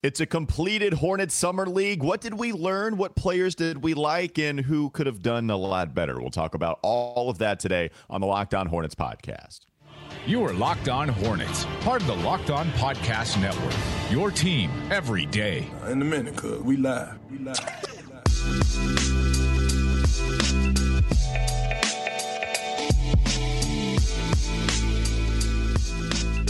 It's a completed Hornets Summer League. What did we learn? What players did we like? And who could have done a lot better? We'll talk about all of that today on the Locked On Hornets podcast. You are Locked On Hornets, part of the Locked On Podcast Network. Your team every day. In a minute, cuz we live. We live. We live.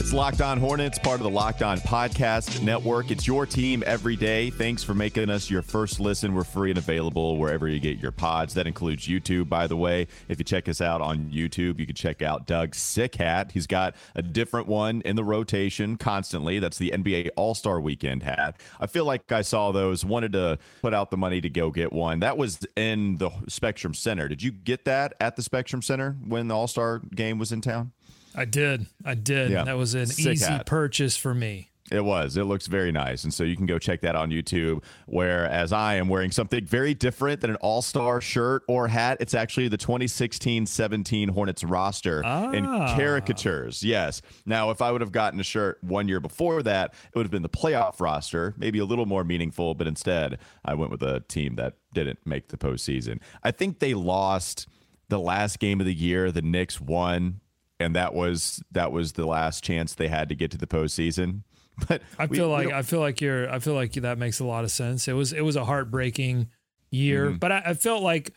It's Locked On Hornets, part of the Locked On Podcast Network. It's your team every day. Thanks for making us your first listen. We're free and available wherever you get your pods. That includes YouTube, by the way. If you check us out on YouTube, you can check out Doug Sick Hat. He's got a different one in the rotation constantly. That's the NBA All Star Weekend hat. I feel like I saw those, wanted to put out the money to go get one. That was in the Spectrum Center. Did you get that at the Spectrum Center when the All Star game was in town? I did. I did. Yeah. That was an Sick easy hat. purchase for me. It was. It looks very nice. And so you can go check that on YouTube. Whereas I am wearing something very different than an all star shirt or hat. It's actually the 2016 17 Hornets roster ah. in caricatures. Yes. Now, if I would have gotten a shirt one year before that, it would have been the playoff roster, maybe a little more meaningful. But instead, I went with a team that didn't make the postseason. I think they lost the last game of the year. The Knicks won and that was that was the last chance they had to get to the postseason. But I we, feel like I feel like you're I feel like that makes a lot of sense. It was it was a heartbreaking year, mm-hmm. but I, I felt like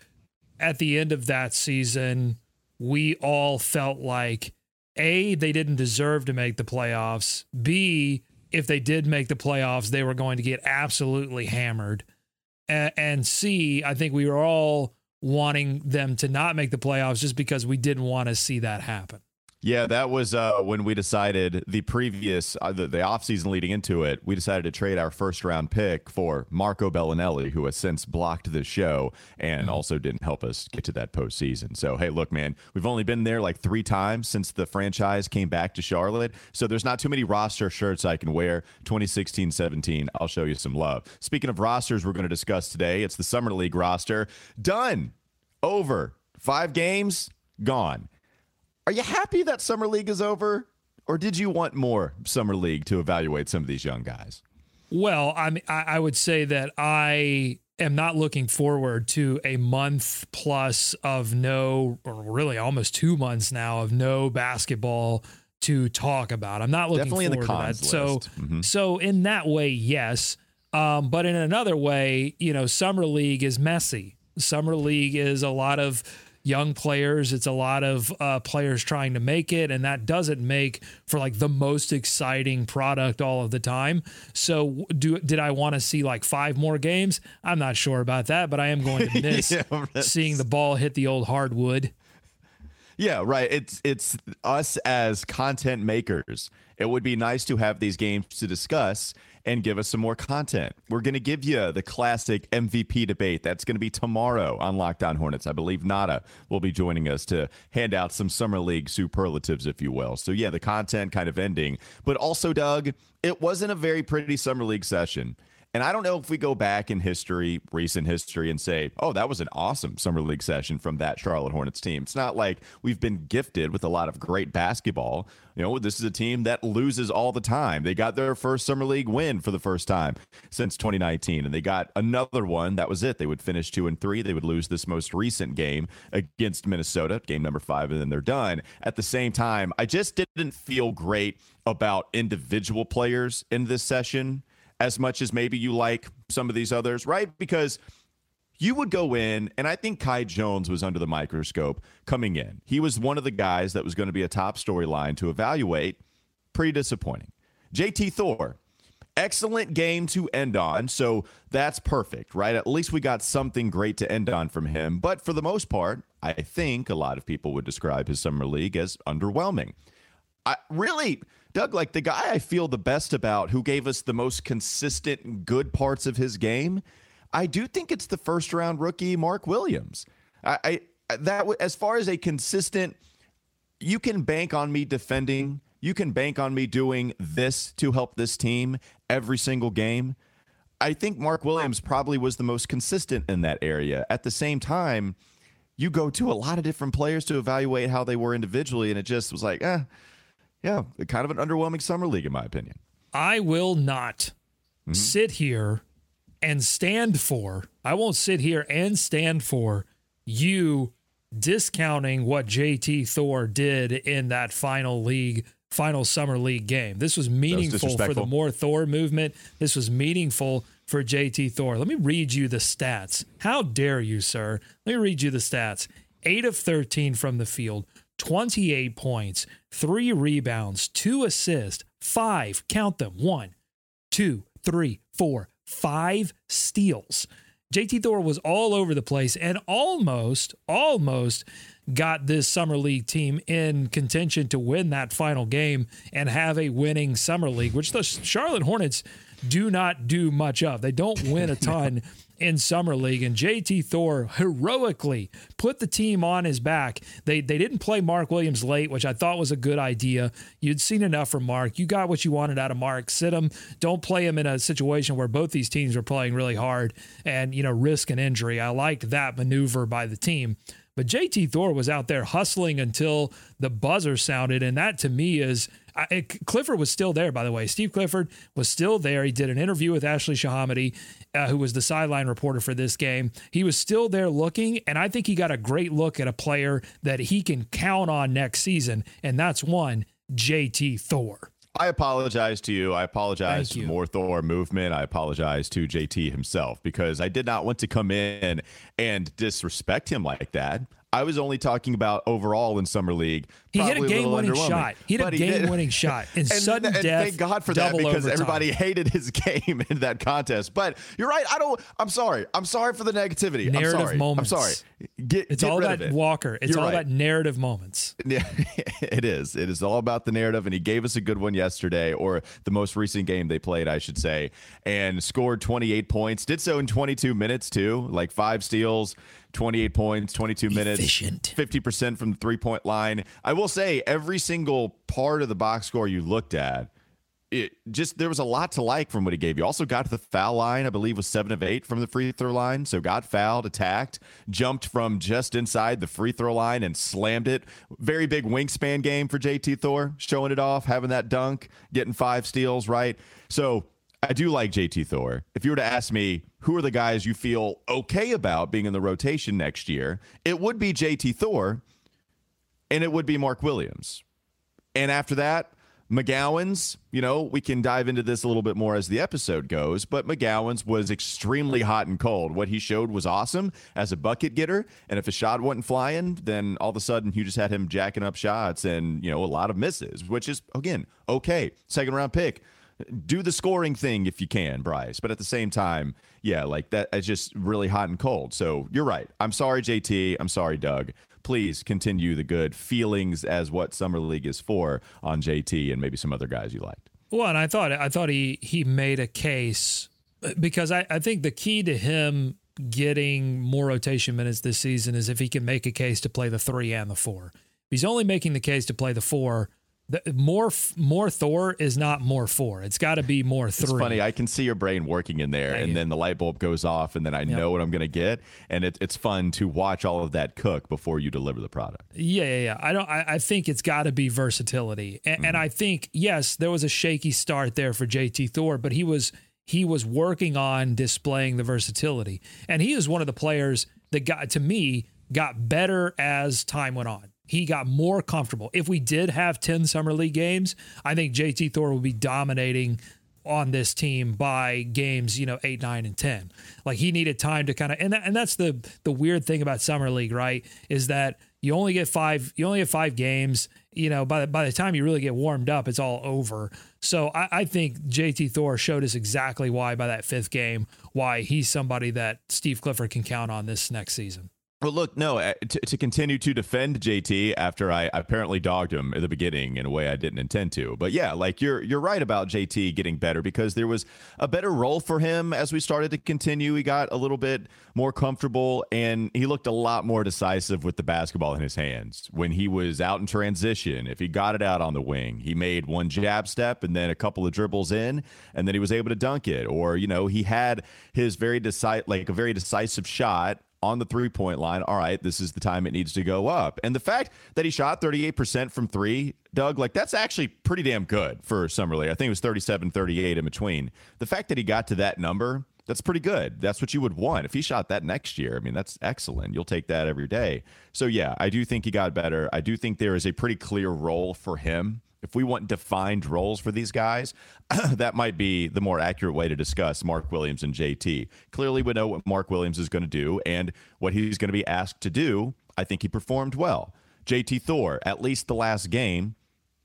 at the end of that season, we all felt like a they didn't deserve to make the playoffs. B if they did make the playoffs, they were going to get absolutely hammered. And, and C, I think we were all wanting them to not make the playoffs just because we didn't want to see that happen. Yeah, that was uh, when we decided the previous uh, the, the offseason leading into it, we decided to trade our first round pick for Marco Belinelli, who has since blocked the show and mm-hmm. also didn't help us get to that postseason. So hey, look, man, we've only been there like three times since the franchise came back to Charlotte. So there's not too many roster shirts I can wear. 2016-17, I'll show you some love. Speaking of rosters, we're going to discuss today. It's the Summer League roster. Done. Over. Five games. Gone. Are you happy that summer league is over, or did you want more summer league to evaluate some of these young guys? Well, I mean, I would say that I am not looking forward to a month plus of no, or really almost two months now of no basketball to talk about. I'm not looking Definitely forward in the cons to that. List. So, mm-hmm. so in that way, yes. Um, but in another way, you know, summer league is messy. Summer league is a lot of young players. It's a lot of uh, players trying to make it, and that doesn't make for like the most exciting product all of the time. So, do did I want to see like five more games? I'm not sure about that, but I am going to miss yeah, seeing the ball hit the old hardwood. Yeah, right. It's it's us as content makers. It would be nice to have these games to discuss and give us some more content. We're going to give you the classic MVP debate. That's going to be tomorrow on Locked On Hornets. I believe Nada will be joining us to hand out some Summer League superlatives, if you will. So, yeah, the content kind of ending. But also, Doug, it wasn't a very pretty Summer League session. And I don't know if we go back in history, recent history, and say, oh, that was an awesome summer league session from that Charlotte Hornets team. It's not like we've been gifted with a lot of great basketball. You know, this is a team that loses all the time. They got their first summer league win for the first time since 2019, and they got another one. That was it. They would finish two and three. They would lose this most recent game against Minnesota, game number five, and then they're done. At the same time, I just didn't feel great about individual players in this session as much as maybe you like some of these others, right? Because you would go in, and I think Kai Jones was under the microscope coming in. He was one of the guys that was going to be a top storyline to evaluate. Pretty disappointing. JT Thor, excellent game to end on. So that's perfect, right? At least we got something great to end on from him. But for the most part, I think a lot of people would describe his summer league as underwhelming. I really Doug, like the guy I feel the best about who gave us the most consistent good parts of his game, I do think it's the first round rookie Mark Williams. I, I that as far as a consistent, you can bank on me defending. You can bank on me doing this to help this team every single game. I think Mark Williams probably was the most consistent in that area. At the same time, you go to a lot of different players to evaluate how they were individually, and it just was like, eh, yeah, kind of an underwhelming summer league, in my opinion. I will not mm-hmm. sit here and stand for, I won't sit here and stand for you discounting what JT Thor did in that final league, final summer league game. This was meaningful for the more Thor movement. This was meaningful for JT Thor. Let me read you the stats. How dare you, sir? Let me read you the stats. 8 of 13 from the field, 28 points, 3 rebounds, 2 assists, 5, count them, 1, two, three, four, five steals. JT Thor was all over the place and almost, almost got this summer league team in contention to win that final game and have a winning summer league, which the Charlotte Hornets do not do much of. They don't win a ton in summer league and JT Thor heroically put the team on his back. They they didn't play Mark Williams late, which I thought was a good idea. You'd seen enough from Mark. You got what you wanted out of Mark. Sit him. Don't play him in a situation where both these teams are playing really hard and you know risk an injury. I liked that maneuver by the team. But JT Thor was out there hustling until the buzzer sounded, and that to me is I, Clifford was still there. By the way, Steve Clifford was still there. He did an interview with Ashley ShahAhmadi, uh, who was the sideline reporter for this game. He was still there looking, and I think he got a great look at a player that he can count on next season, and that's one JT Thor. I apologize to you. I apologize Thank to you. more Thor movement. I apologize to JT himself because I did not want to come in and disrespect him like that. I was only talking about overall in summer league. He hit a game-winning shot. He hit a game-winning shot in And- sudden and death. Thank God for that because overtime. everybody hated his game in that contest. But you're right. I don't. I'm sorry. I'm sorry for the negativity. Narrative I'm sorry. moments. I'm sorry. Get, It's get all about it. Walker. It's You're all right. about narrative moments. Yeah, it is. It is all about the narrative, and he gave us a good one yesterday, or the most recent game they played, I should say, and scored 28 points. Did so in 22 minutes too, like five steals, 28 points, 22 minutes, Efficient. 50% from the three point line. I will say, every single part of the box score you looked at. It just there was a lot to like from what he gave you. Also got to the foul line, I believe was seven of eight from the free throw line. So got fouled, attacked, jumped from just inside the free throw line and slammed it. Very big wingspan game for JT Thor, showing it off, having that dunk, getting five steals, right? So I do like JT Thor. If you were to ask me who are the guys you feel okay about being in the rotation next year, it would be JT Thor and it would be Mark Williams. And after that, McGowens, you know, we can dive into this a little bit more as the episode goes, but McGowens was extremely hot and cold. What he showed was awesome as a bucket getter. And if a shot wasn't flying, then all of a sudden you just had him jacking up shots and, you know, a lot of misses, which is, again, okay. Second round pick. Do the scoring thing if you can, Bryce. But at the same time, yeah, like that, it's just really hot and cold. So you're right. I'm sorry, JT. I'm sorry, Doug please continue the good feelings as what summer league is for on JT and maybe some other guys you liked. Well, and I thought I thought he he made a case because I, I think the key to him getting more rotation minutes this season is if he can make a case to play the three and the four. If he's only making the case to play the four, the, more more Thor is not more four. It's got to be more three. It's funny. I can see your brain working in there, and then the light bulb goes off, and then I know what I'm going to get, and it, it's fun to watch all of that cook before you deliver the product. Yeah, yeah, yeah. I don't. I, I think it's got to be versatility, and, and I think yes, there was a shaky start there for JT Thor, but he was he was working on displaying the versatility, and he is one of the players that got to me got better as time went on. He got more comfortable. If we did have ten summer league games, I think JT Thor would be dominating on this team by games, you know, eight, nine, and ten. Like he needed time to kind of, and that, and that's the the weird thing about summer league, right? Is that you only get five, you only have five games. You know, by the, by the time you really get warmed up, it's all over. So I, I think JT Thor showed us exactly why by that fifth game, why he's somebody that Steve Clifford can count on this next season. Well, look, no, uh, to, to continue to defend JT after I apparently dogged him at the beginning in a way I didn't intend to. But yeah, like you're you're right about JT getting better because there was a better role for him as we started to continue. He got a little bit more comfortable and he looked a lot more decisive with the basketball in his hands when he was out in transition. If he got it out on the wing, he made one jab step and then a couple of dribbles in, and then he was able to dunk it. Or you know, he had his very decisive, like a very decisive shot on the three point line, all right, this is the time it needs to go up. And the fact that he shot 38% from three, Doug, like that's actually pretty damn good for Summer League. I think it was 37, 38 in between. The fact that he got to that number, that's pretty good. That's what you would want. If he shot that next year, I mean, that's excellent. You'll take that every day. So, yeah, I do think he got better. I do think there is a pretty clear role for him if we want defined roles for these guys, that might be the more accurate way to discuss Mark Williams and JT. Clearly, we know what Mark Williams is going to do and what he's going to be asked to do. I think he performed well. JT Thor, at least the last game,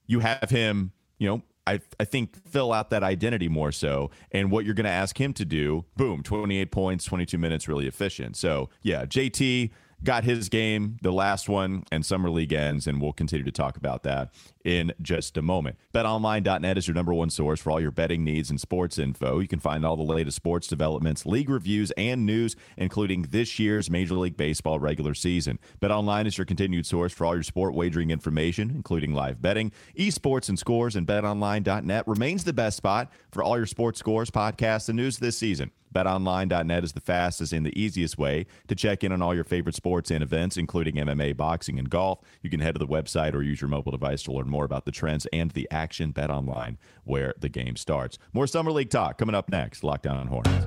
you have him, you know, I, I think fill out that identity more so. And what you're going to ask him to do, boom, 28 points, 22 minutes, really efficient. So, yeah, JT got his game, the last one, and Summer League ends, and we'll continue to talk about that in just a moment. BetOnline.net is your number one source for all your betting needs and sports info. You can find all the latest sports developments, league reviews, and news, including this year's Major League Baseball regular season. BetOnline is your continued source for all your sport wagering information, including live betting, esports, and scores. And BetOnline.net remains the best spot for all your sports scores, podcasts, and news this season. BetOnline.net is the fastest and the easiest way to check in on all your favorite sports and events, including MMA, boxing, and golf. You can head to the website or use your mobile device to learn more about the trends and the action. Bet online where the game starts. More Summer League talk coming up next. Lockdown on Hornets.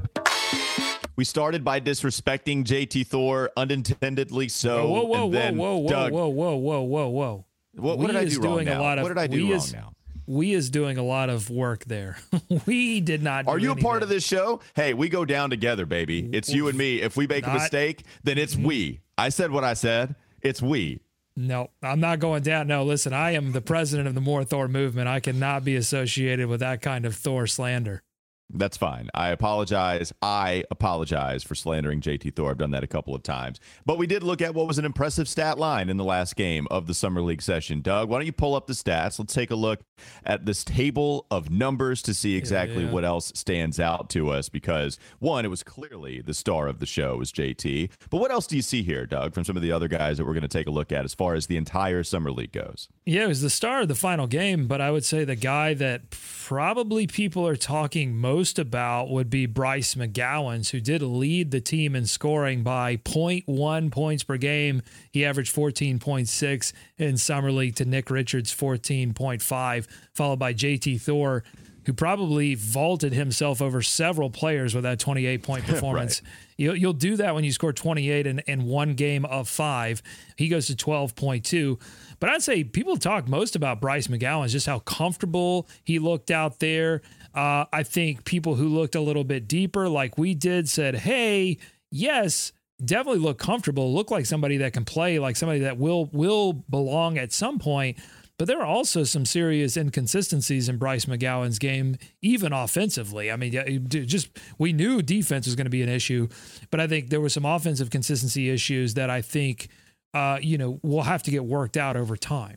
We started by disrespecting JT Thor unintendedly so. Whoa, whoa, and then whoa, whoa, Doug, whoa, whoa, whoa, whoa, whoa. What, what did I do wrong now? of- what did I do wrong is- now? We is doing a lot of work there. we did not. Are you a part of this show? Hey, we go down together, baby. It's you and me. If we make a mistake, then it's mm-hmm. we. I said what I said. It's we. No, I'm not going down. No, listen, I am the president of the More Thor movement. I cannot be associated with that kind of Thor slander. That's fine. I apologize. I apologize for slandering JT Thor. I've done that a couple of times. But we did look at what was an impressive stat line in the last game of the Summer League session. Doug, why don't you pull up the stats? Let's take a look at this table of numbers to see exactly Yeah. what else stands out to us because one, it was clearly the star of the show was JT. But what else do you see here, Doug, from some of the other guys that we're going to take a look at as far as the entire Summer League goes? Yeah, it was the star of the final game, but I would say the guy that probably people are talking most about would be Bryce McGowens, who did lead the team in scoring by 0.1 points per game. He averaged 14.6 in Summer League to Nick Richards' 14.5, followed by JT Thor, who probably vaulted himself over several players with that 28 point performance. You'll, you'll do that when you score 28 in, in one game of five. He goes to 12.2. But I'd say people talk most about Bryce McGowan, just how comfortable he looked out there. Uh, I think people who looked a little bit deeper, like we did, said, hey, yes, definitely look comfortable, look like somebody that can play, like somebody that will will belong at some point. But there are also some serious inconsistencies in Bryce McGowens' game, even offensively. I mean, just we knew defense was going to be an issue, but I think there were some offensive consistency issues that I think, uh, you know, will have to get worked out over time.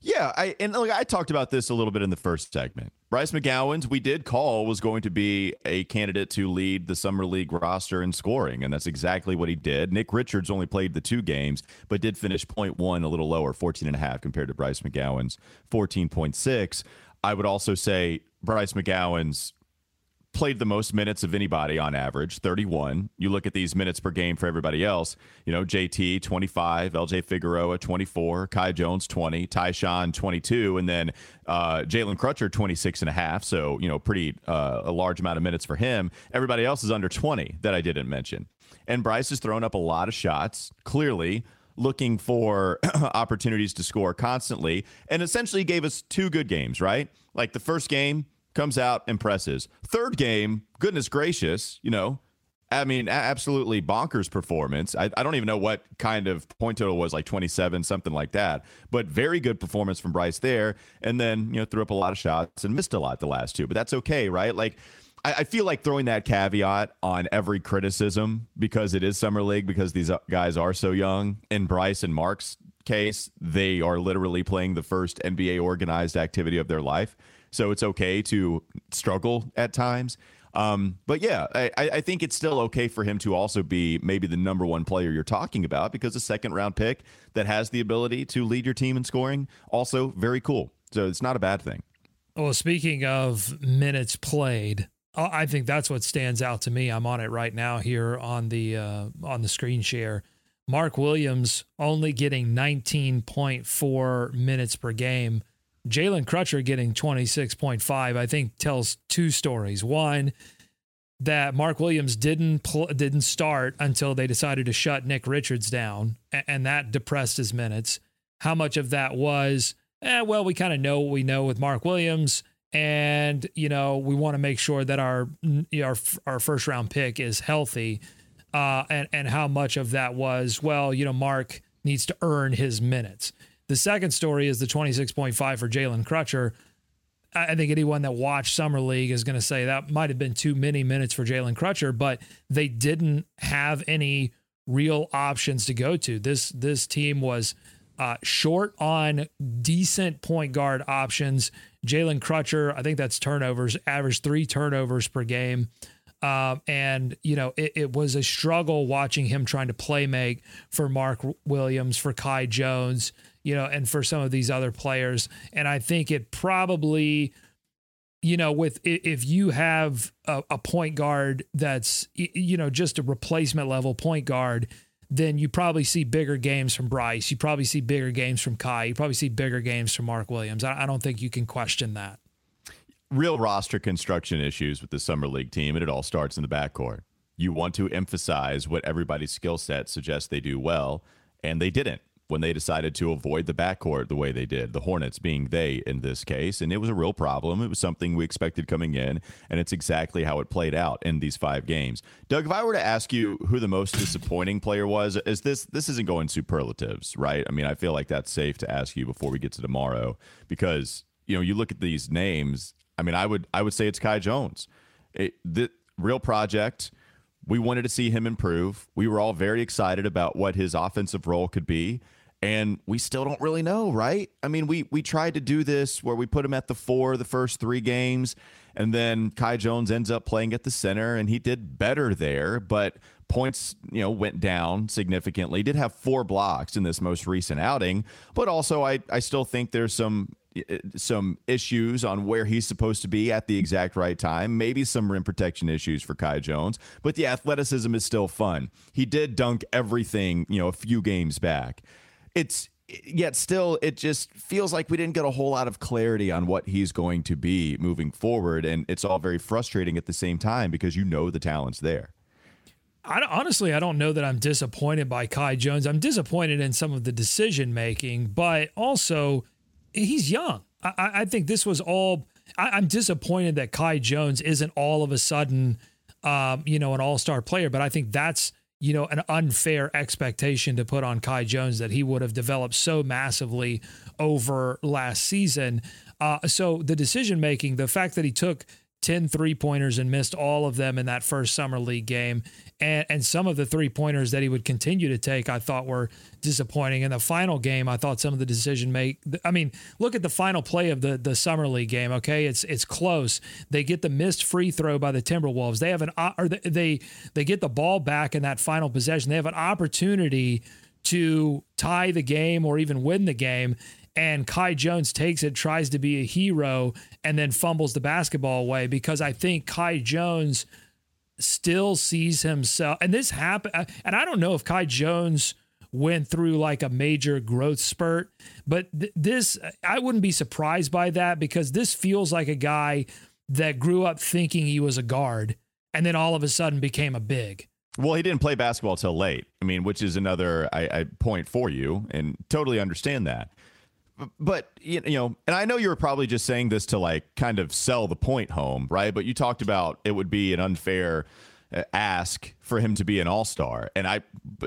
Yeah, I and look, I talked about this a little bit in the first segment. Bryce McGowens we did call was going to be a candidate to lead the summer league roster in scoring, and that's exactly what he did. Nick Richards only played the two games, but did finish point one a little lower, 14 and a half compared to Bryce McGowens' 14.6. I would also say Bryce McGowens played the most minutes of anybody on average, 31. You look at these minutes per game for everybody else, you know, JT 25, LJ Figueroa 24, Kai Jones 20, Tyshawn 22, and then uh, Jalen Crutcher 26 and a half. So, you know, pretty uh, a large amount of minutes for him. Everybody else is under 20 that I didn't mention. And Bryce has thrown up a lot of shots, clearly looking for opportunities to score constantly, and essentially gave us two good games, right? Like the first game, comes out, impresses. Third game, goodness gracious, you know, I mean, absolutely bonkers performance. I, I don't even know what kind of point total was, like 27, something like that. But very good performance from Bryce there. And then, you know, threw up a lot of shots and missed a lot the last two. But that's okay, right? Like, I, I feel like throwing that caveat on every criticism because it is Summer League, because these uh, guys are so young. In Bryce and Mark's case, they are literally playing the first NBA organized activity of their life. So it's okay to struggle at times. Um, but yeah, I, I think it's still okay for him to also be maybe the number one player you're talking about because a second round pick that has the ability to lead your team in scoring, also very cool. So it's not a bad thing. Well, speaking of minutes played, I think that's what stands out to me. I'm on it right now here on the uh, on the screen share. Mark Williams only getting 19.4 minutes per game. Jalen Crutcher getting 26.5, I think tells two stories. One, that Mark Williams didn't pl- didn't start until they decided to shut Nick Richards down, and that depressed his minutes. How much of that was, eh, well, we kind of know what we know with Mark Williams, and you know we want to make sure that our our our first round pick is healthy, uh, and and how much of that was, well, you know, Mark needs to earn his minutes. The second story is the 26.5 for Jalen Crutcher. I think anyone that watched Summer League is going to say that might have been too many minutes for Jalen Crutcher, but they didn't have any real options to go to. This this team was uh, short on decent point guard options. Jalen Crutcher, I think that's turnovers, averaged three turnovers per game. Um, and, you know, it, it, was a struggle watching him trying to play make for Mark Williams, for Kai Jones, you know, and for some of these other players. And I think it probably, you know, with if you have a, a point guard that's, you know, just a replacement level point guard, then you probably see bigger games from Bryce. You probably see bigger games from Kai. You probably see bigger games from Mark Williams. I, I don't think you can question that. Real roster construction issues with the Summer League team, and it all starts in the backcourt. You want to emphasize what everybody's skill set suggests they do well, and they didn't when they decided to avoid the backcourt the way they did, the Hornets being they in this case. And it was a real problem. It was something we expected coming in, and it's exactly how it played out in these five games. Doug, if I were to ask you who the most disappointing player was, is this this isn't going superlatives, right? I mean, I feel like that's safe to ask you before we get to tomorrow because you know you look at these names. I mean, I would I would say it's Kai Jones. It, the real project we wanted to see him improve. We were all very excited about what his offensive role could be and we still don't really know, right? I mean, we we tried to do this where we put him at the four the first three games, and then Kai Jones ends up playing at the center, and he did better there, but points you know went down significantly. Did have four blocks in this most recent outing, but also I I still think there's some eh, eh, some issues on where he's supposed to be at the exact right time. Maybe some rim protection issues for Kai Jones, but the athleticism is still fun. He did dunk everything, you know, a few games back it's yet still it just feels like we didn't get a whole lot of clarity on what he's going to be moving forward. And it's all very frustrating at the same time because you know the talent's there. I honestly I don't know that I'm disappointed by Kai Jones. I'm disappointed in some of the decision making but also he's young. I, I think this was all I, am disappointed that Kai Jones isn't all of a sudden um, you know an all-star player but I think that's you know, an unfair expectation to put on Kai Jones that he would have developed so massively over last season. Uh, so the decision making, the fact that he took 10 three pointers and missed all of them in that first summer league game. And, and some of the three pointers that he would continue to take, I thought were disappointing. In the final game, I thought some of the decision make. I mean, look at the final play of the the summer league game. Okay, it's it's close. They get the missed free throw by the Timberwolves. They have an uh, or they they get the ball back in that final possession. They have an opportunity to tie the game or even win the game and Kai Jones takes it, tries to be a hero, and then fumbles the basketball away because I think Kai Jones still sees himself. And this happened, and I don't know if Kai Jones went through like a major growth spurt, but th- this, I wouldn't be surprised by that because this feels like a guy that grew up thinking he was a guard and then all of a sudden became a big. Well, he didn't play basketball till late. I mean, which is another I, I point for you, and totally understand that but you know, and I know you were probably just saying this to like kind of sell the point home, right? But you talked about it would be an unfair uh, ask for him to be an all-star, and I,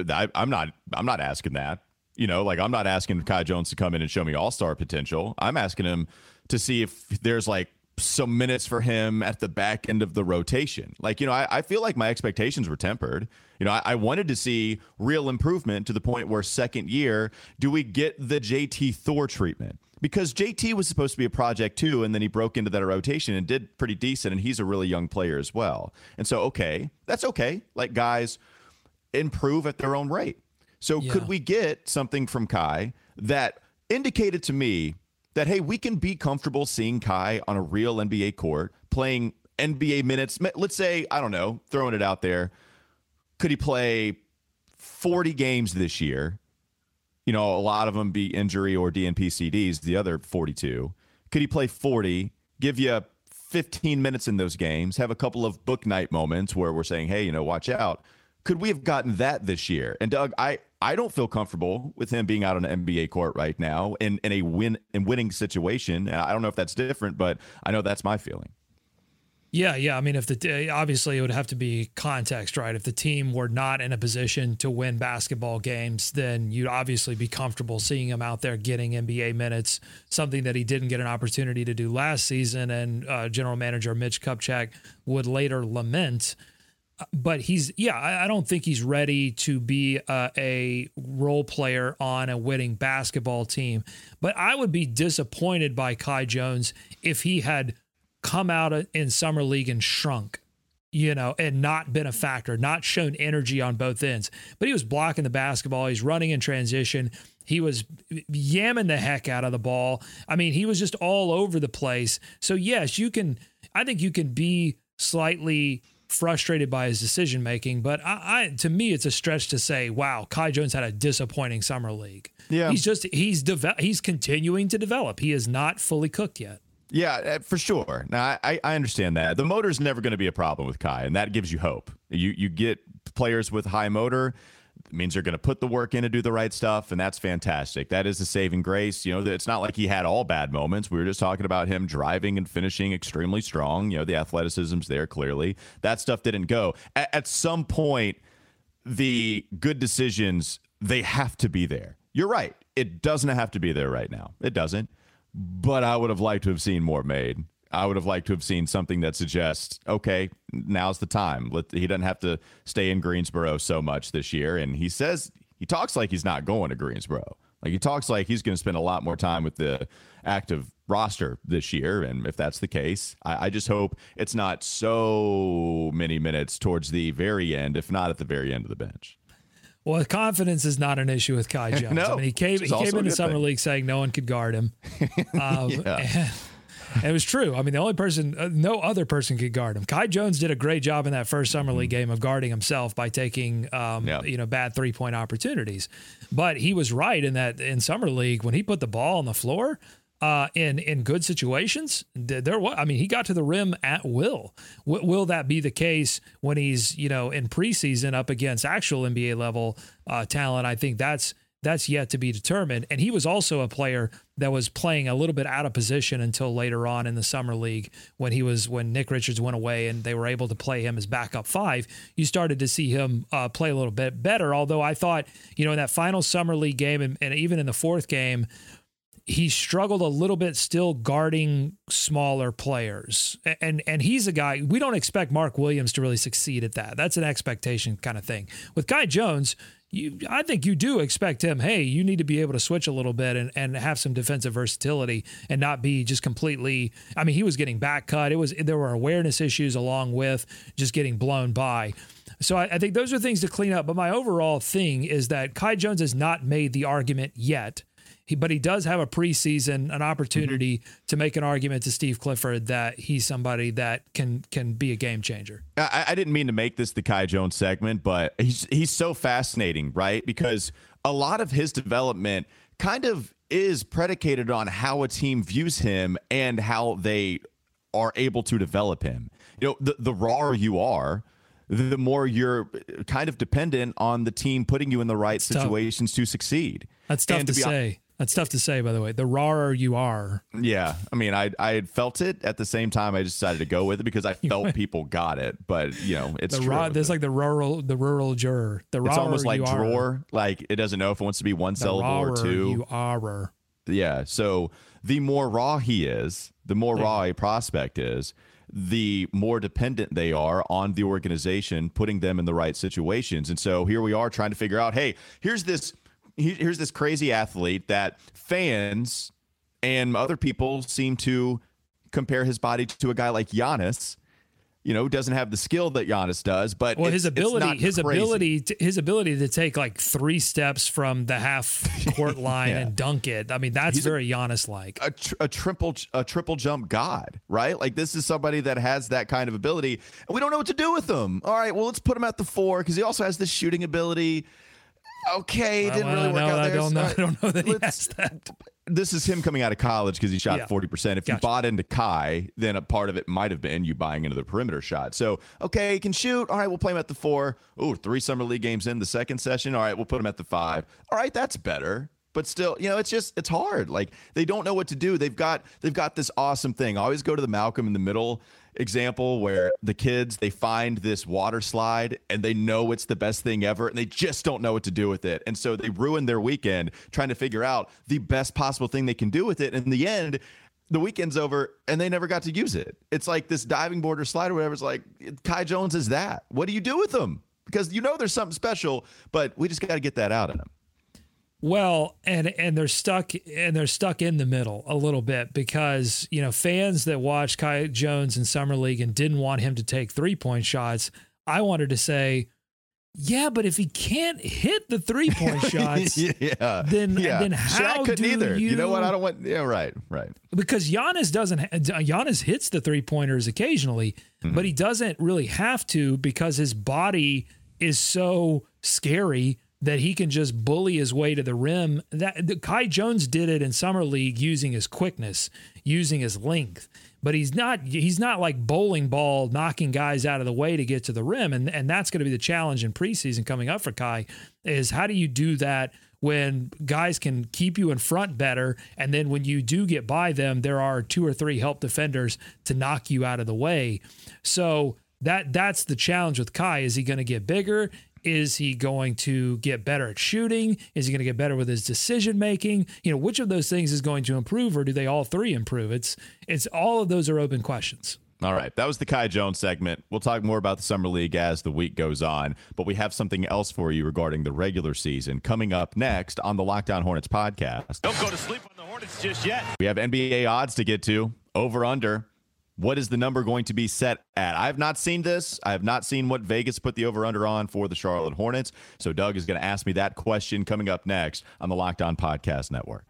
I I'm not I'm not asking that. You know, like I'm not asking Kai Jones to come in and show me all-star potential. I'm asking him to see if there's like some minutes for him at the back end of the rotation. Like, you know, I, I feel like my expectations were tempered. You know, I, I, wanted to see real improvement to the point where second year, do we get the JT Thor treatment? Because JT was supposed to be a project too, and then he broke into that rotation and did pretty decent, and he's a really young player as well. And so, okay, that's okay. Like, guys improve at their own rate. So, yeah. could we get something from Kai that indicated to me that hey, we can be comfortable seeing Kai on a real NBA court playing NBA minutes. Let's say, I don't know, throwing it out there. Could he play 40 games this year? You know, a lot of them be injury or DNP CDs, the other 42. Could he play 40, give you 15 minutes in those games, have a couple of book night moments where we're saying, hey, you know, watch out? Could we have gotten that this year? And Doug, I, I don't feel comfortable with him being out on an NBA court right now in, in a win in winning situation. I don't know if that's different, but I know that's my feeling. Yeah, yeah. I mean, if the obviously it would have to be context, right? If the team were not in a position to win basketball games, then you'd obviously be comfortable seeing him out there getting NBA minutes, something that he didn't get an opportunity to do last season. And uh, general manager Mitch Kupchak would later lament. But he's, yeah, I, I don't think he's ready to be uh, a role player on a winning basketball team. But I would be disappointed by Kai Jones if he had come out in summer league and shrunk you know, and not been a factor, not shown energy on both ends. But he was blocking the basketball. He's running in transition. He was yamming the heck out of the ball. I mean, he was just all over the place. So, yes, you can, I think you can be slightly frustrated by his decision making. But I, I, to me, it's a stretch to say, wow, Kai Jones had a disappointing summer league. Yeah. He's just, he's, de- he's continuing to develop. He is not fully cooked yet. Yeah, uh, for sure. Now I, I understand that the motor is never going to be a problem with Kai, and that gives you hope. You you get players with high motor means they're going to put the work in to do the right stuff, and that's fantastic. That is a saving grace. You know, it's not like he had all bad moments. We were just talking about him driving and finishing extremely strong. You know, the athleticism's there clearly. That stuff didn't go. At some point, the good decisions they have to be there. You're right. It doesn't have to be there right now. It doesn't but I would have liked to have seen more made. I would have liked to have seen something that suggests, okay, now's the time. Let, he doesn't have to stay in Greensboro so much this year. And he says he talks like he's not going to Greensboro. Like he talks like he's going to spend a lot more time with the active roster this year. And if that's the case, I, I, just hope it's not so many minutes towards the very end, if not at the very end of the bench. Well, confidence is not an issue with Kai Jones. no, I mean, he came he came into summer thing. league saying no one could guard him. Um, yeah. and it was true. I mean, the only person, uh, no other person could guard him. Kai Jones did a great job in that first summer league mm-hmm. game of guarding himself by taking, um, yeah. you know, bad three point opportunities. But he was right in that in summer league when he put the ball on the floor uh, in in good situations. There was, I mean, he got to the rim at will. W- will that be the case when he's you know in preseason up against actual NBA level uh, talent? I think that's that's yet to be determined. And he was also a player that was playing a little bit out of position until later on in the summer league when he was when Nick Richards went away and they were able to play him as backup five. You started to see him uh, play a little bit better. Although I thought you know in that final summer league game and, and even in the fourth game he struggled a little bit still guarding smaller players. And and he's a guy we don't expect Mark Williams to really succeed at that. That's an expectation kind of thing. With Kai Jones, you I think you do expect him, hey, you need to be able to switch a little bit and, and have some defensive versatility and not be just completely I mean, he was getting back cut. It was there were awareness issues along with just getting blown by. So I, I think those are things to clean up. But my overall thing is that Kai Jones has not made the argument yet he, but he does have a preseason, an opportunity mm-hmm. to make an argument to Steve Clifford that he's somebody that can can be a game changer. I, I didn't mean to make this the Kai Jones segment, but he's he's so fascinating, right? Because a lot of his development kind of is predicated on how a team views him and how they are able to develop him. You know, the the rawer you are, the more you're kind of dependent on the team putting you in the right situations to succeed. That's tough and to, to say. That's tough to say, by the way. The rawer you are. Yeah, I mean, I I had felt it at the same time. I decided to go with it because I felt people got it. But you know, it's the. Raw, there's like the rural, the rural juror. The it's almost like drawer. Like it doesn't know if it wants to be one syllable or two. You are. Yeah. So the more raw he is, the more yeah. raw a prospect is, the more dependent they are on the organization putting them in the right situations. And so here we are trying to figure out, hey, here's this here's this crazy athlete that fans and other people seem to compare his body to a guy like Giannis. you know, doesn't have the skill that Giannis does, but well, his ability, not his crazy. ability, to, his ability to take like three steps from the half court line Yeah. and dunk it. I mean, that's He's very Giannis like. a, tr- a triple a triple jump god, right? Like this is somebody that has that kind of ability, and we don't know what to do with him. All right, well let's put him at the four because he also has this shooting ability. Okay, it didn't really work no, out I there. don't know. I don't know that he let's- that. This is him coming out of college because he shot Yeah. forty percent. If you bought into Kai, then a part of it might have been you buying into the perimeter shot. So okay, he can shoot. All right, we'll play him at the four. Ooh, three summer league games in the second session. All right, we'll put him at the five. All right, that's better. But still, you know, it's just it's hard. Like they don't know what to do. They've got they've got this awesome thing. Always go to the Malcolm in the middle example where the kids they find this water slide and they know it's the best thing ever and they just don't know what to do with it. And so they ruin their weekend trying to figure out the best possible thing they can do with it. And in the end, the weekend's over and they never got to use it. It's like this diving board or slide or whatever. It's like Kai Jones is that. What do you do with them? Because you know there's something special, but we just got to get that out of them. Well, and and they're stuck and they're stuck in the middle a little bit because you know fans that watched Kai Jones in summer league and didn't want him to take three point shots. I wanted to say, yeah, but if he can't hit the three point shots, yeah. then- yeah. then how couldn't do either. You, know what? I don't want. Yeah, right, right. because Giannis doesn't Giannis hits the three pointers occasionally, mm-hmm. but he doesn't really have to because his body is so scary that he can just bully his way to the rim. That the, Kai Jones did it in summer league using his quickness, using his length. But he's not he's not like bowling ball knocking guys out of the way to get to the rim and and that's going to be the challenge in preseason coming up for Kai is how do you do that when guys can keep you in front better and then when you do get by them there are two or three help defenders to knock you out of the way so that that's the challenge with kai is he going to get bigger is he going to get better at shooting is he going to get better with his decision making you know which of those things is going to improve or do they all three improve it's it's all of those are open questions All right, that was the Kai Jones segment. We'll talk more about the summer league as the week goes on, but we have something else for you regarding the regular season coming up next on the Locked On Hornets podcast. Don't go to sleep on the Hornets just yet. We have NBA odds to get to. Over under. What is the number going to be set at? I have not seen this. I have not seen what Vegas put the over under on for the Charlotte Hornets. So Doug is going to ask me that question coming up next on the Locked On Podcast Network.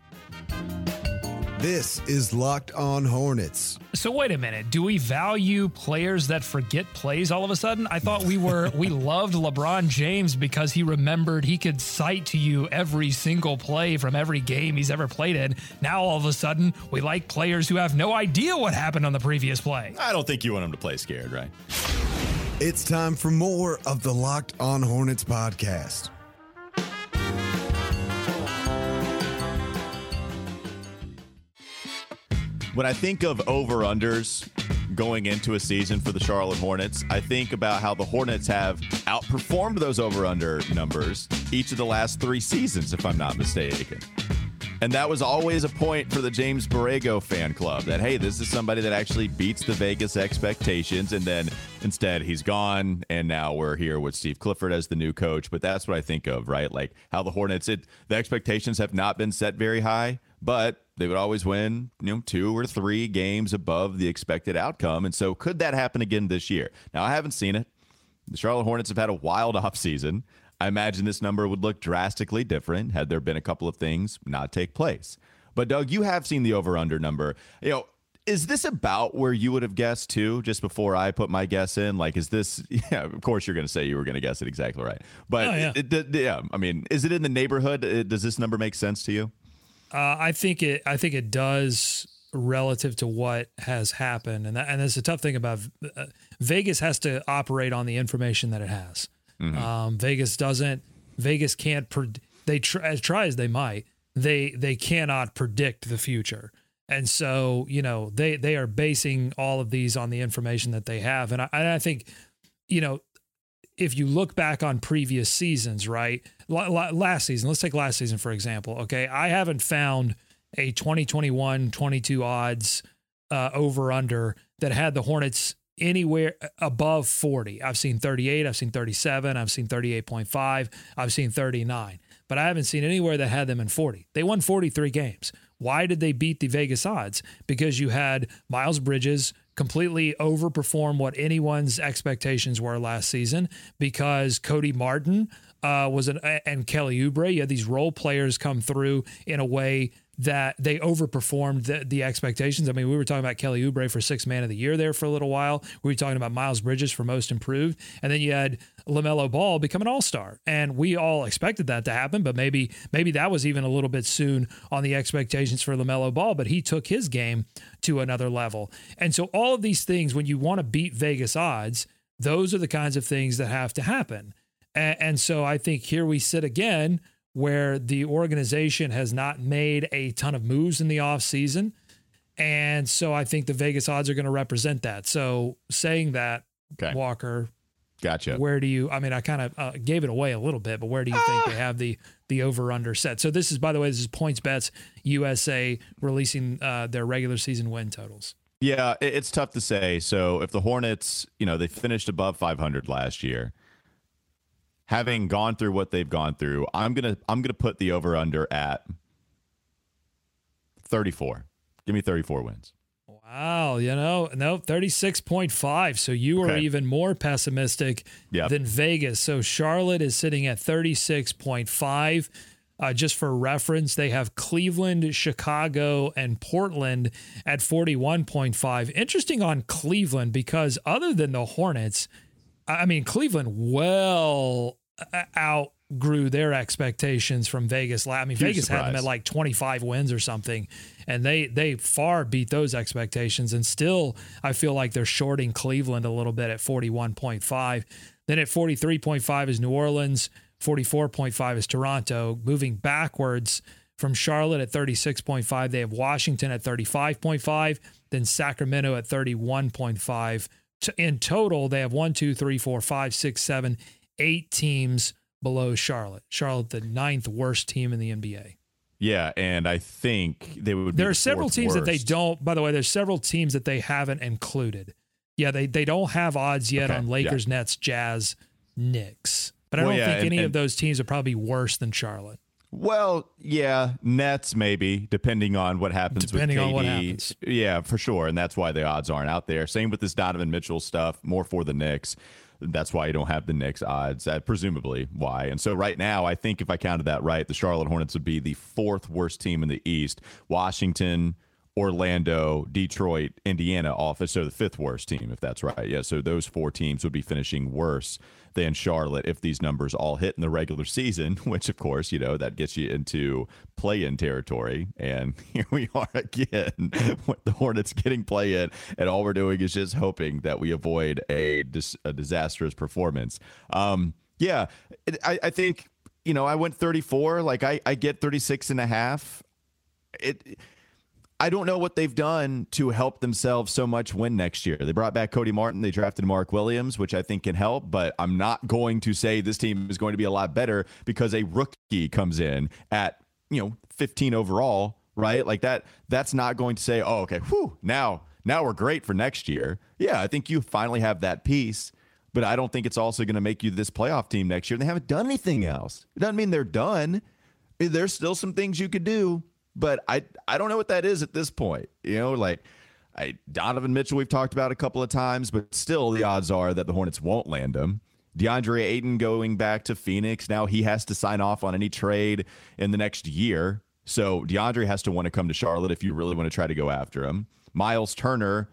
This is Locked On Hornets. So wait a minute. Do we value players that forget plays all of a sudden? I thought we were we loved LeBron James because he remembered he could cite to you every single play from every game he's ever played in. Now all of a sudden we like players who have no idea what happened on the previous play. I don't think you want him to play scared, right? It's time for more of the Locked On Hornets podcast. When I think of over unders going into a season for the Charlotte Hornets, I think about how the Hornets have outperformed those over under numbers each of the last three seasons, if I'm not mistaken. And that was always a point for the James Borrego fan club that, hey, this is somebody that actually beats the Vegas expectations. And then instead, he's gone. And now we're here with Steve Clifford as the new coach. But that's what I think of, right? Like how the Hornets, it, the expectations have not been set very high, but they would always win, you know, two or three games above the expected outcome. And so could that happen again this year? Now, I haven't seen it. The Charlotte Hornets have had a wild offseason. I imagine this number would look drastically different had there been a couple of things not take place. But Doug, you have seen the over under number. You know, is this about where you would have guessed too just before I put my guess in? Like, is this, yeah, of course you're going to say you were going to guess it exactly right. But Oh, yeah. it- it- yeah, I mean, is it in the neighborhood? Uh, Does this number make sense to you? Uh, I think it. I think it does relative to what has happened, and that, and that's a tough thing about uh, Vegas has to operate on the information that it has. Um, Vegas doesn't. Vegas can't. Pred- they try, as try as they might. They they cannot predict the future, and so you know they they are basing all of these on the information that they have, and I, and I think you know if you look back on previous seasons, right? La- la- Last season, let's take last season for example. Okay, I haven't found a 2021 22 odds uh, over under that had the Hornets anywhere above 40. I've seen 38, I've seen 37, I've seen 38.5, I've seen 39, but I haven't seen anywhere that had them in 40. They won 43 games. Why did they beat the Vegas odds? Because you had Miles Bridges, completely overperform what anyone's expectations were last season because Cody Martin uh, was an and Kelly Oubre. You had these role players come through in a way that they overperformed the, the, expectations. I mean, we were talking about Kelly Oubre for six man of the year there for a little while. We were talking about Miles Bridges for most improved, and then you had LaMelo Ball become an All Star, and we all expected that to happen. But maybe maybe that was even a little bit soon on the expectations for LaMelo Ball. But he took his game to another level, and so all of these things, when you want to beat Vegas odds, those are the kinds of things that have to happen. And, and so I think here we sit again where the organization has not made a ton of moves in the offseason. And so I think the Vegas odds are going to represent that. So saying that, okay. Walker, gotcha. Where do you? I mean, I kind of uh, gave it away a little bit, but where do you think they have the the over under set? So this is, by the way, this is Points Bets USA releasing uh, their regular season win totals. Yeah, it's tough to say. So if the Hornets, you know, they finished above 500 last year, having gone through what they've gone through, I'm gonna I'm gonna put the over under at 34. Give me 34 wins. Wow, you know, no, 36.5. So you are okay. even more pessimistic yep. than Vegas. So Charlotte is sitting at 36.5. Uh, just for reference, they have Cleveland, Chicago, and Portland at 41.5. Interesting on Cleveland because other than the Hornets, I mean, Cleveland well uh, outgrew their expectations from Vegas. I mean, Huge Vegas surprise. had them at like 25 wins or something, and they they far beat those expectations. And still, I feel like they're shorting Cleveland a little bit at 41.5. Then at 43.5 is New Orleans. 44.5 is Toronto. Moving backwards from Charlotte at 36.5, they have Washington at 35.5, then Sacramento at 31.5. In total, they have one, two, three, four, five, six, seven, eight teams below Charlotte. Charlotte, the ninth worst team in the NBA. Yeah, and I think they would. There are the several teams worst. that they don't. By the way, there's several teams that they haven't included. Yeah, they they don't have odds yet okay, on Lakers, yeah. Nets, Jazz, Knicks. But I well, don't yeah, think and, any and, of those teams are probably worse than Charlotte. Well, yeah, Nets maybe, depending on what happens depending with KD. on what happens. Yeah, for sure, and that's why the odds aren't out there. Same with this Donovan Mitchell stuff, more for the Knicks. That's why you don't have the Knicks odds, uh, presumably why. And so right now, I think if I counted that right, the Charlotte Hornets would be the fourth worst team in the East. Washington, Orlando, Detroit, Indiana office. So the fifth worst team, if that's right. Yeah. So those four teams would be finishing worse than Charlotte if these numbers all hit in the regular season, which of course, you know, that gets you into play in territory. And here we are again with the Hornets getting play in. And all we're doing is just hoping that we avoid a, dis- a disastrous performance. Um, yeah, I, I think, you know, I went 34. Like I, I get 36 and a half. It, I don't know what they've done to help themselves so much win next year. They brought back Cody Martin. They drafted Mark Williams, which I think can help, but I'm not going to say this team is going to be a lot better because a rookie comes in at, you know, 15 overall, right? Like that, that's not going to say, oh, okay, whew, now, now we're great for next year. Yeah, I think you finally have that piece, but I don't think it's also going to make you this playoff team next year. They haven't done anything else. It doesn't mean they're done. There's still some things you could do but I I don't know what that is at this point. You know, like I, Donovan Mitchell we've talked about a couple of times, but still the odds are that the Hornets won't land him. DeAndre Ayton going back to Phoenix. Now he has to sign off on any trade in the next year. So DeAndre has to want to come to Charlotte if you really want to try to go after him. Miles Turner,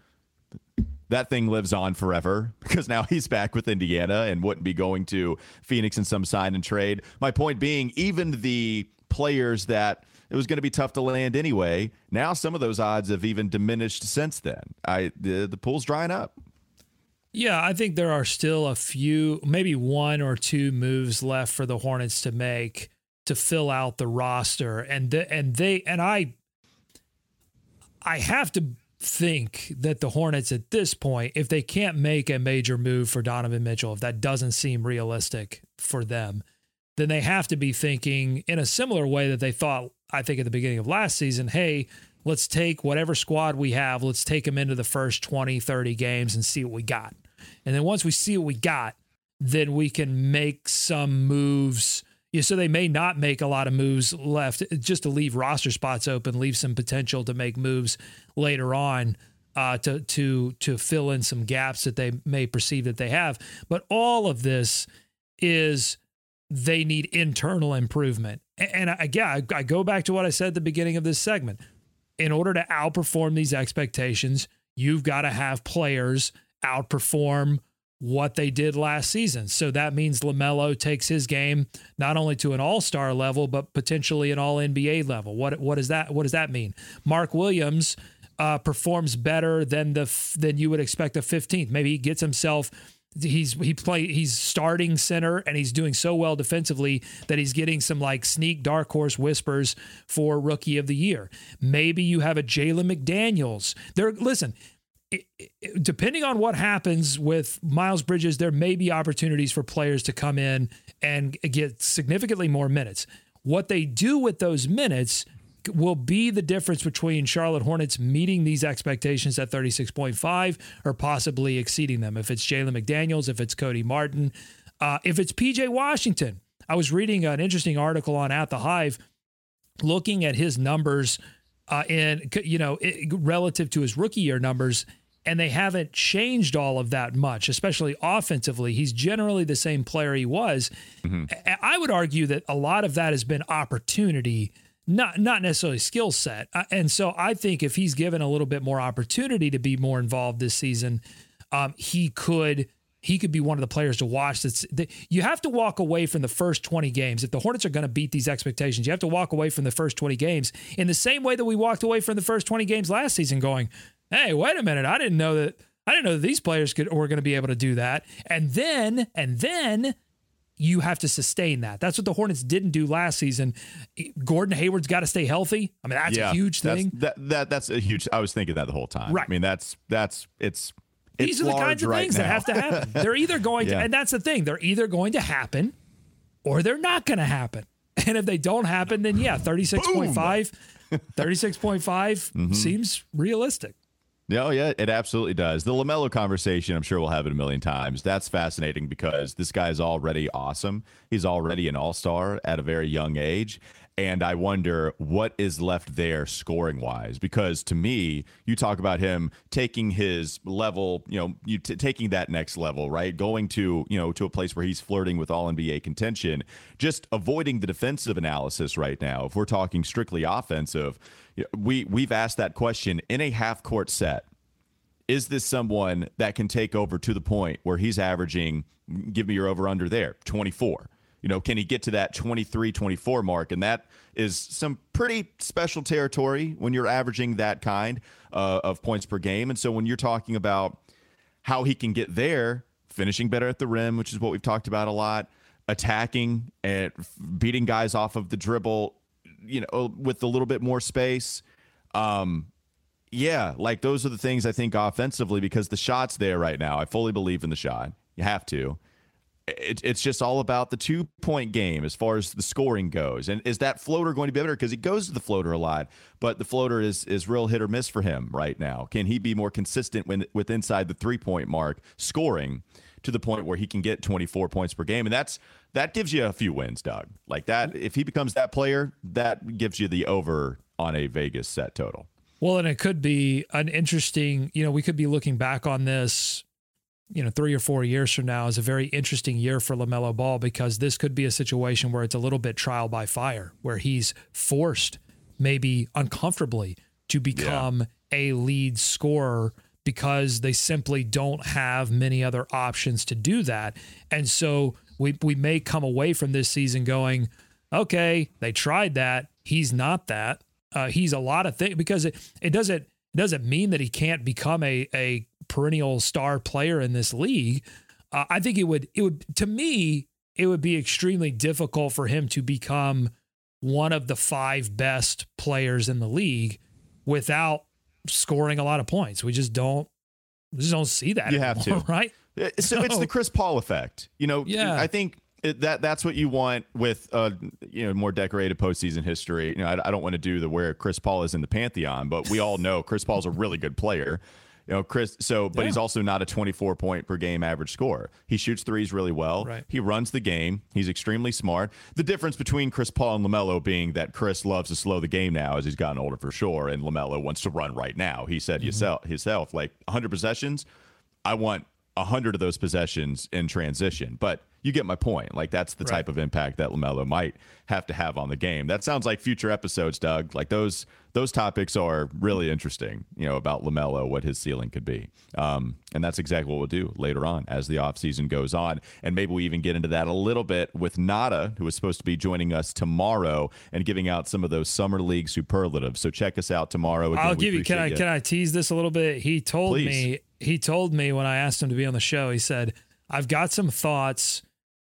that thing lives on forever because now he's back with Indiana and wouldn't be going to Phoenix in some sign and trade. My point being, even the players that it was going to be tough to land anyway. Now some of those odds have even diminished since then. I the, the pool's drying up. Yeah, I think there are still a few, maybe one or two moves left for the Hornets to make to fill out the roster, and the, and they and I, I have to think that the Hornets at this point, if they can't make a major move for Donovan Mitchell, if that doesn't seem realistic for them, then they have to be thinking in a similar way that they thought I think at the beginning of last season, hey, let's take whatever squad we have, let's take them into the first 20, 30 games and see what we got. And then once we see what we got, then we can make some moves. Yeah, so they may not make a lot of moves left just to leave roster spots open, leave some potential to make moves later on. uh, to to to fill in some gaps that they may perceive that they have. But all of this is they need internal improvement. And, again, I, go back to what I said at the beginning of this segment. In order to outperform these expectations, you've got to have players outperform what they did last season. So that means LaMelo takes his game not only to an all-star level but potentially an all NBA level. What what does that what does that mean? Mark Williams uh, performs better than the than you would expect a 15th. Maybe he gets himself he's he play he's starting center and he's doing so well defensively that he's getting some like sneak dark horse whispers for rookie of the year. Maybe you have a Jalen McDaniels. There listen, depending on what happens with Miles Bridges, there may be opportunities for players to come in and get significantly more minutes. What they do with those minutes will be the difference between Charlotte Hornets meeting these expectations at 36.5 or possibly exceeding them. If it's Jalen McDaniels, if it's Cody Martin, uh, if it's PJ Washington. I was reading an interesting article on At the Hive looking at his numbers uh, and you know it, relative to his rookie year numbers and they haven't changed all of that much especially offensively he's generally the same player he was mm-hmm. i would argue that a lot of that has been opportunity not not necessarily skill set and so i think if he's given a little bit more opportunity to be more involved this season um, he could he could be one of the players to watch. That's that you have to walk away from the first 20 games. If the Hornets are going to beat these expectations, you have to walk away from the first 20 games in the same way that we walked away from the first 20 games last season, going, "Hey, wait a minute! I didn't know that. I didn't know that these players could were going to be able to do that." And then, and then. You have to sustain that. That's what the Hornets didn't do last season. Gordon Hayward's got to stay healthy. I mean, that's yeah, a huge thing. That's, that that that's a huge. I was thinking that the whole time. Right. I mean, that's that's it's these are the kinds of right things now. that have to happen. They're either going yeah. to, and that's the thing, they're either going to happen or they're not going to happen. And if they don't happen, then yeah, 36.5, 36.5 mm-hmm. seems realistic. No, yeah, it absolutely does. The LaMelo conversation, I'm sure we'll have it a million times. That's fascinating because this guy is already awesome. He's already an all star at a very young age. And I wonder what is left there scoring wise, because to me, you talk about him taking his level, you know, you t- taking that next level, right? Going to, you know, to a place where he's flirting with all NBA contention, just avoiding the defensive analysis right now. If we're talking strictly offensive, we we've asked that question in a half court set. Is this someone that can take over to the point where he's averaging, give me your over under there, 24? You know, can he get to that 23 24 mark? And that is some pretty special territory when you're averaging that kind uh, of points per game. And so when you're talking about how he can get there, finishing better at the rim, which is what we've talked about a lot, attacking and beating guys off of the dribble, you know, with a little bit more space. Um, yeah, like those are the things I think offensively because the shot's there right now. I fully believe in the shot. You have to it, it's just all about the two point game as far as the scoring goes. And is that floater going to be better? Because he goes to the floater a lot, but the floater is is real hit or miss for him right now. Can he be more consistent when with inside the three point mark scoring to the point where he can get 24 points per game? And that's that gives you a few wins, Doug. Like that, if he becomes that player, that gives you the over on a Vegas set total. Well, and it could be an interesting, you know, we could be looking back on this you know, three or four years from now is a very interesting year for LaMelo Ball because this could be a situation where it's a little bit trial by fire, where he's forced, maybe uncomfortably, to become yeah. a lead scorer because they simply don't have many other options to do that. And so we, we may come away from this season going, okay, they tried that. He's not that. Uh, he's a lot of things because it, it doesn't it doesn't mean that he can't become a a perennial star player in this league. Uh, I think it would it would to me it would be extremely difficult for him to become one of the five best players in the league without scoring a lot of points. We just don't we just don't see that. You anymore, have to, right? So, so it's the Chris Paul effect. You know, yeah. I think it, that that's what you want with uh you know more decorated postseason history. You know, I, I don't want to do the where Chris Paul is in the pantheon, but we all know Chris Paul's a really good player You know, Chris. So, but he's also not a 24 point per game average scorer. He shoots threes really well. Right. He runs the game. He's extremely smart. The difference between Chris Paul and Lamelo being that Chris loves to slow the game now as he's gotten older for sure, and Lamelo wants to run right now. He said mm-hmm. himself, himself like 100 possessions. I want 100 of those possessions in transition. But you get my point. Like that's the type of impact that LaMelo might have to have on the game. That sounds like future episodes, Doug. Like those those topics are really interesting, you know, about LaMelo, what his ceiling could be. Um, and that's exactly what we'll do later on as the offseason goes on. And maybe we even get into that a little bit with Nada, who is supposed to be joining us tomorrow and giving out some of those summer league superlatives. So check us out tomorrow. Again, I'll give you. Can I can I tease this a little bit? He told Please. me. He told me when I asked him to be on the show. He said, "I've got some thoughts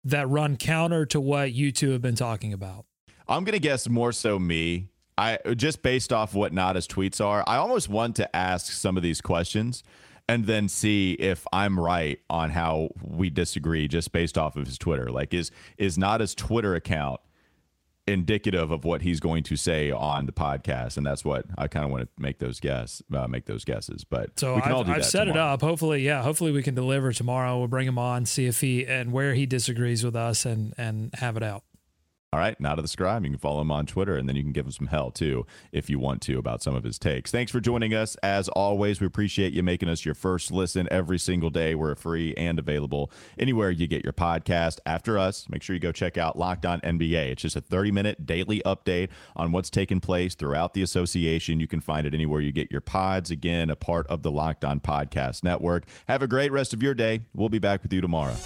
that run counter to what you two have been talking about." I'm gonna guess more so me. I just based off what Nada's tweets are. I almost want to ask some of these questions and then see if I'm right on how we disagree just based off of his Twitter. Like is is Nada's Twitter account indicative of what he's going to say on the podcast? And that's what I kind of want to make those guess uh, make those guesses. But So we can I've, do I've set it up. Hopefully, yeah. Hopefully, we can deliver tomorrow. We'll bring him on, see if he and where he disagrees with us, and and have it out. All right, now to the scribe. You can follow him on Twitter, and then you can give him some hell too if you want to about some of his takes. Thanks for joining us. As always, we appreciate you making us your first listen every single day. We're free and available anywhere you get your podcast. After us, make sure you go check out Locked On NBA. It's just a 30 minute daily update on what's taking place throughout the association. You can find it anywhere you get your pods. Again, a part of the Locked On Podcast Network. Have a great rest of your day. We'll be back with you tomorrow.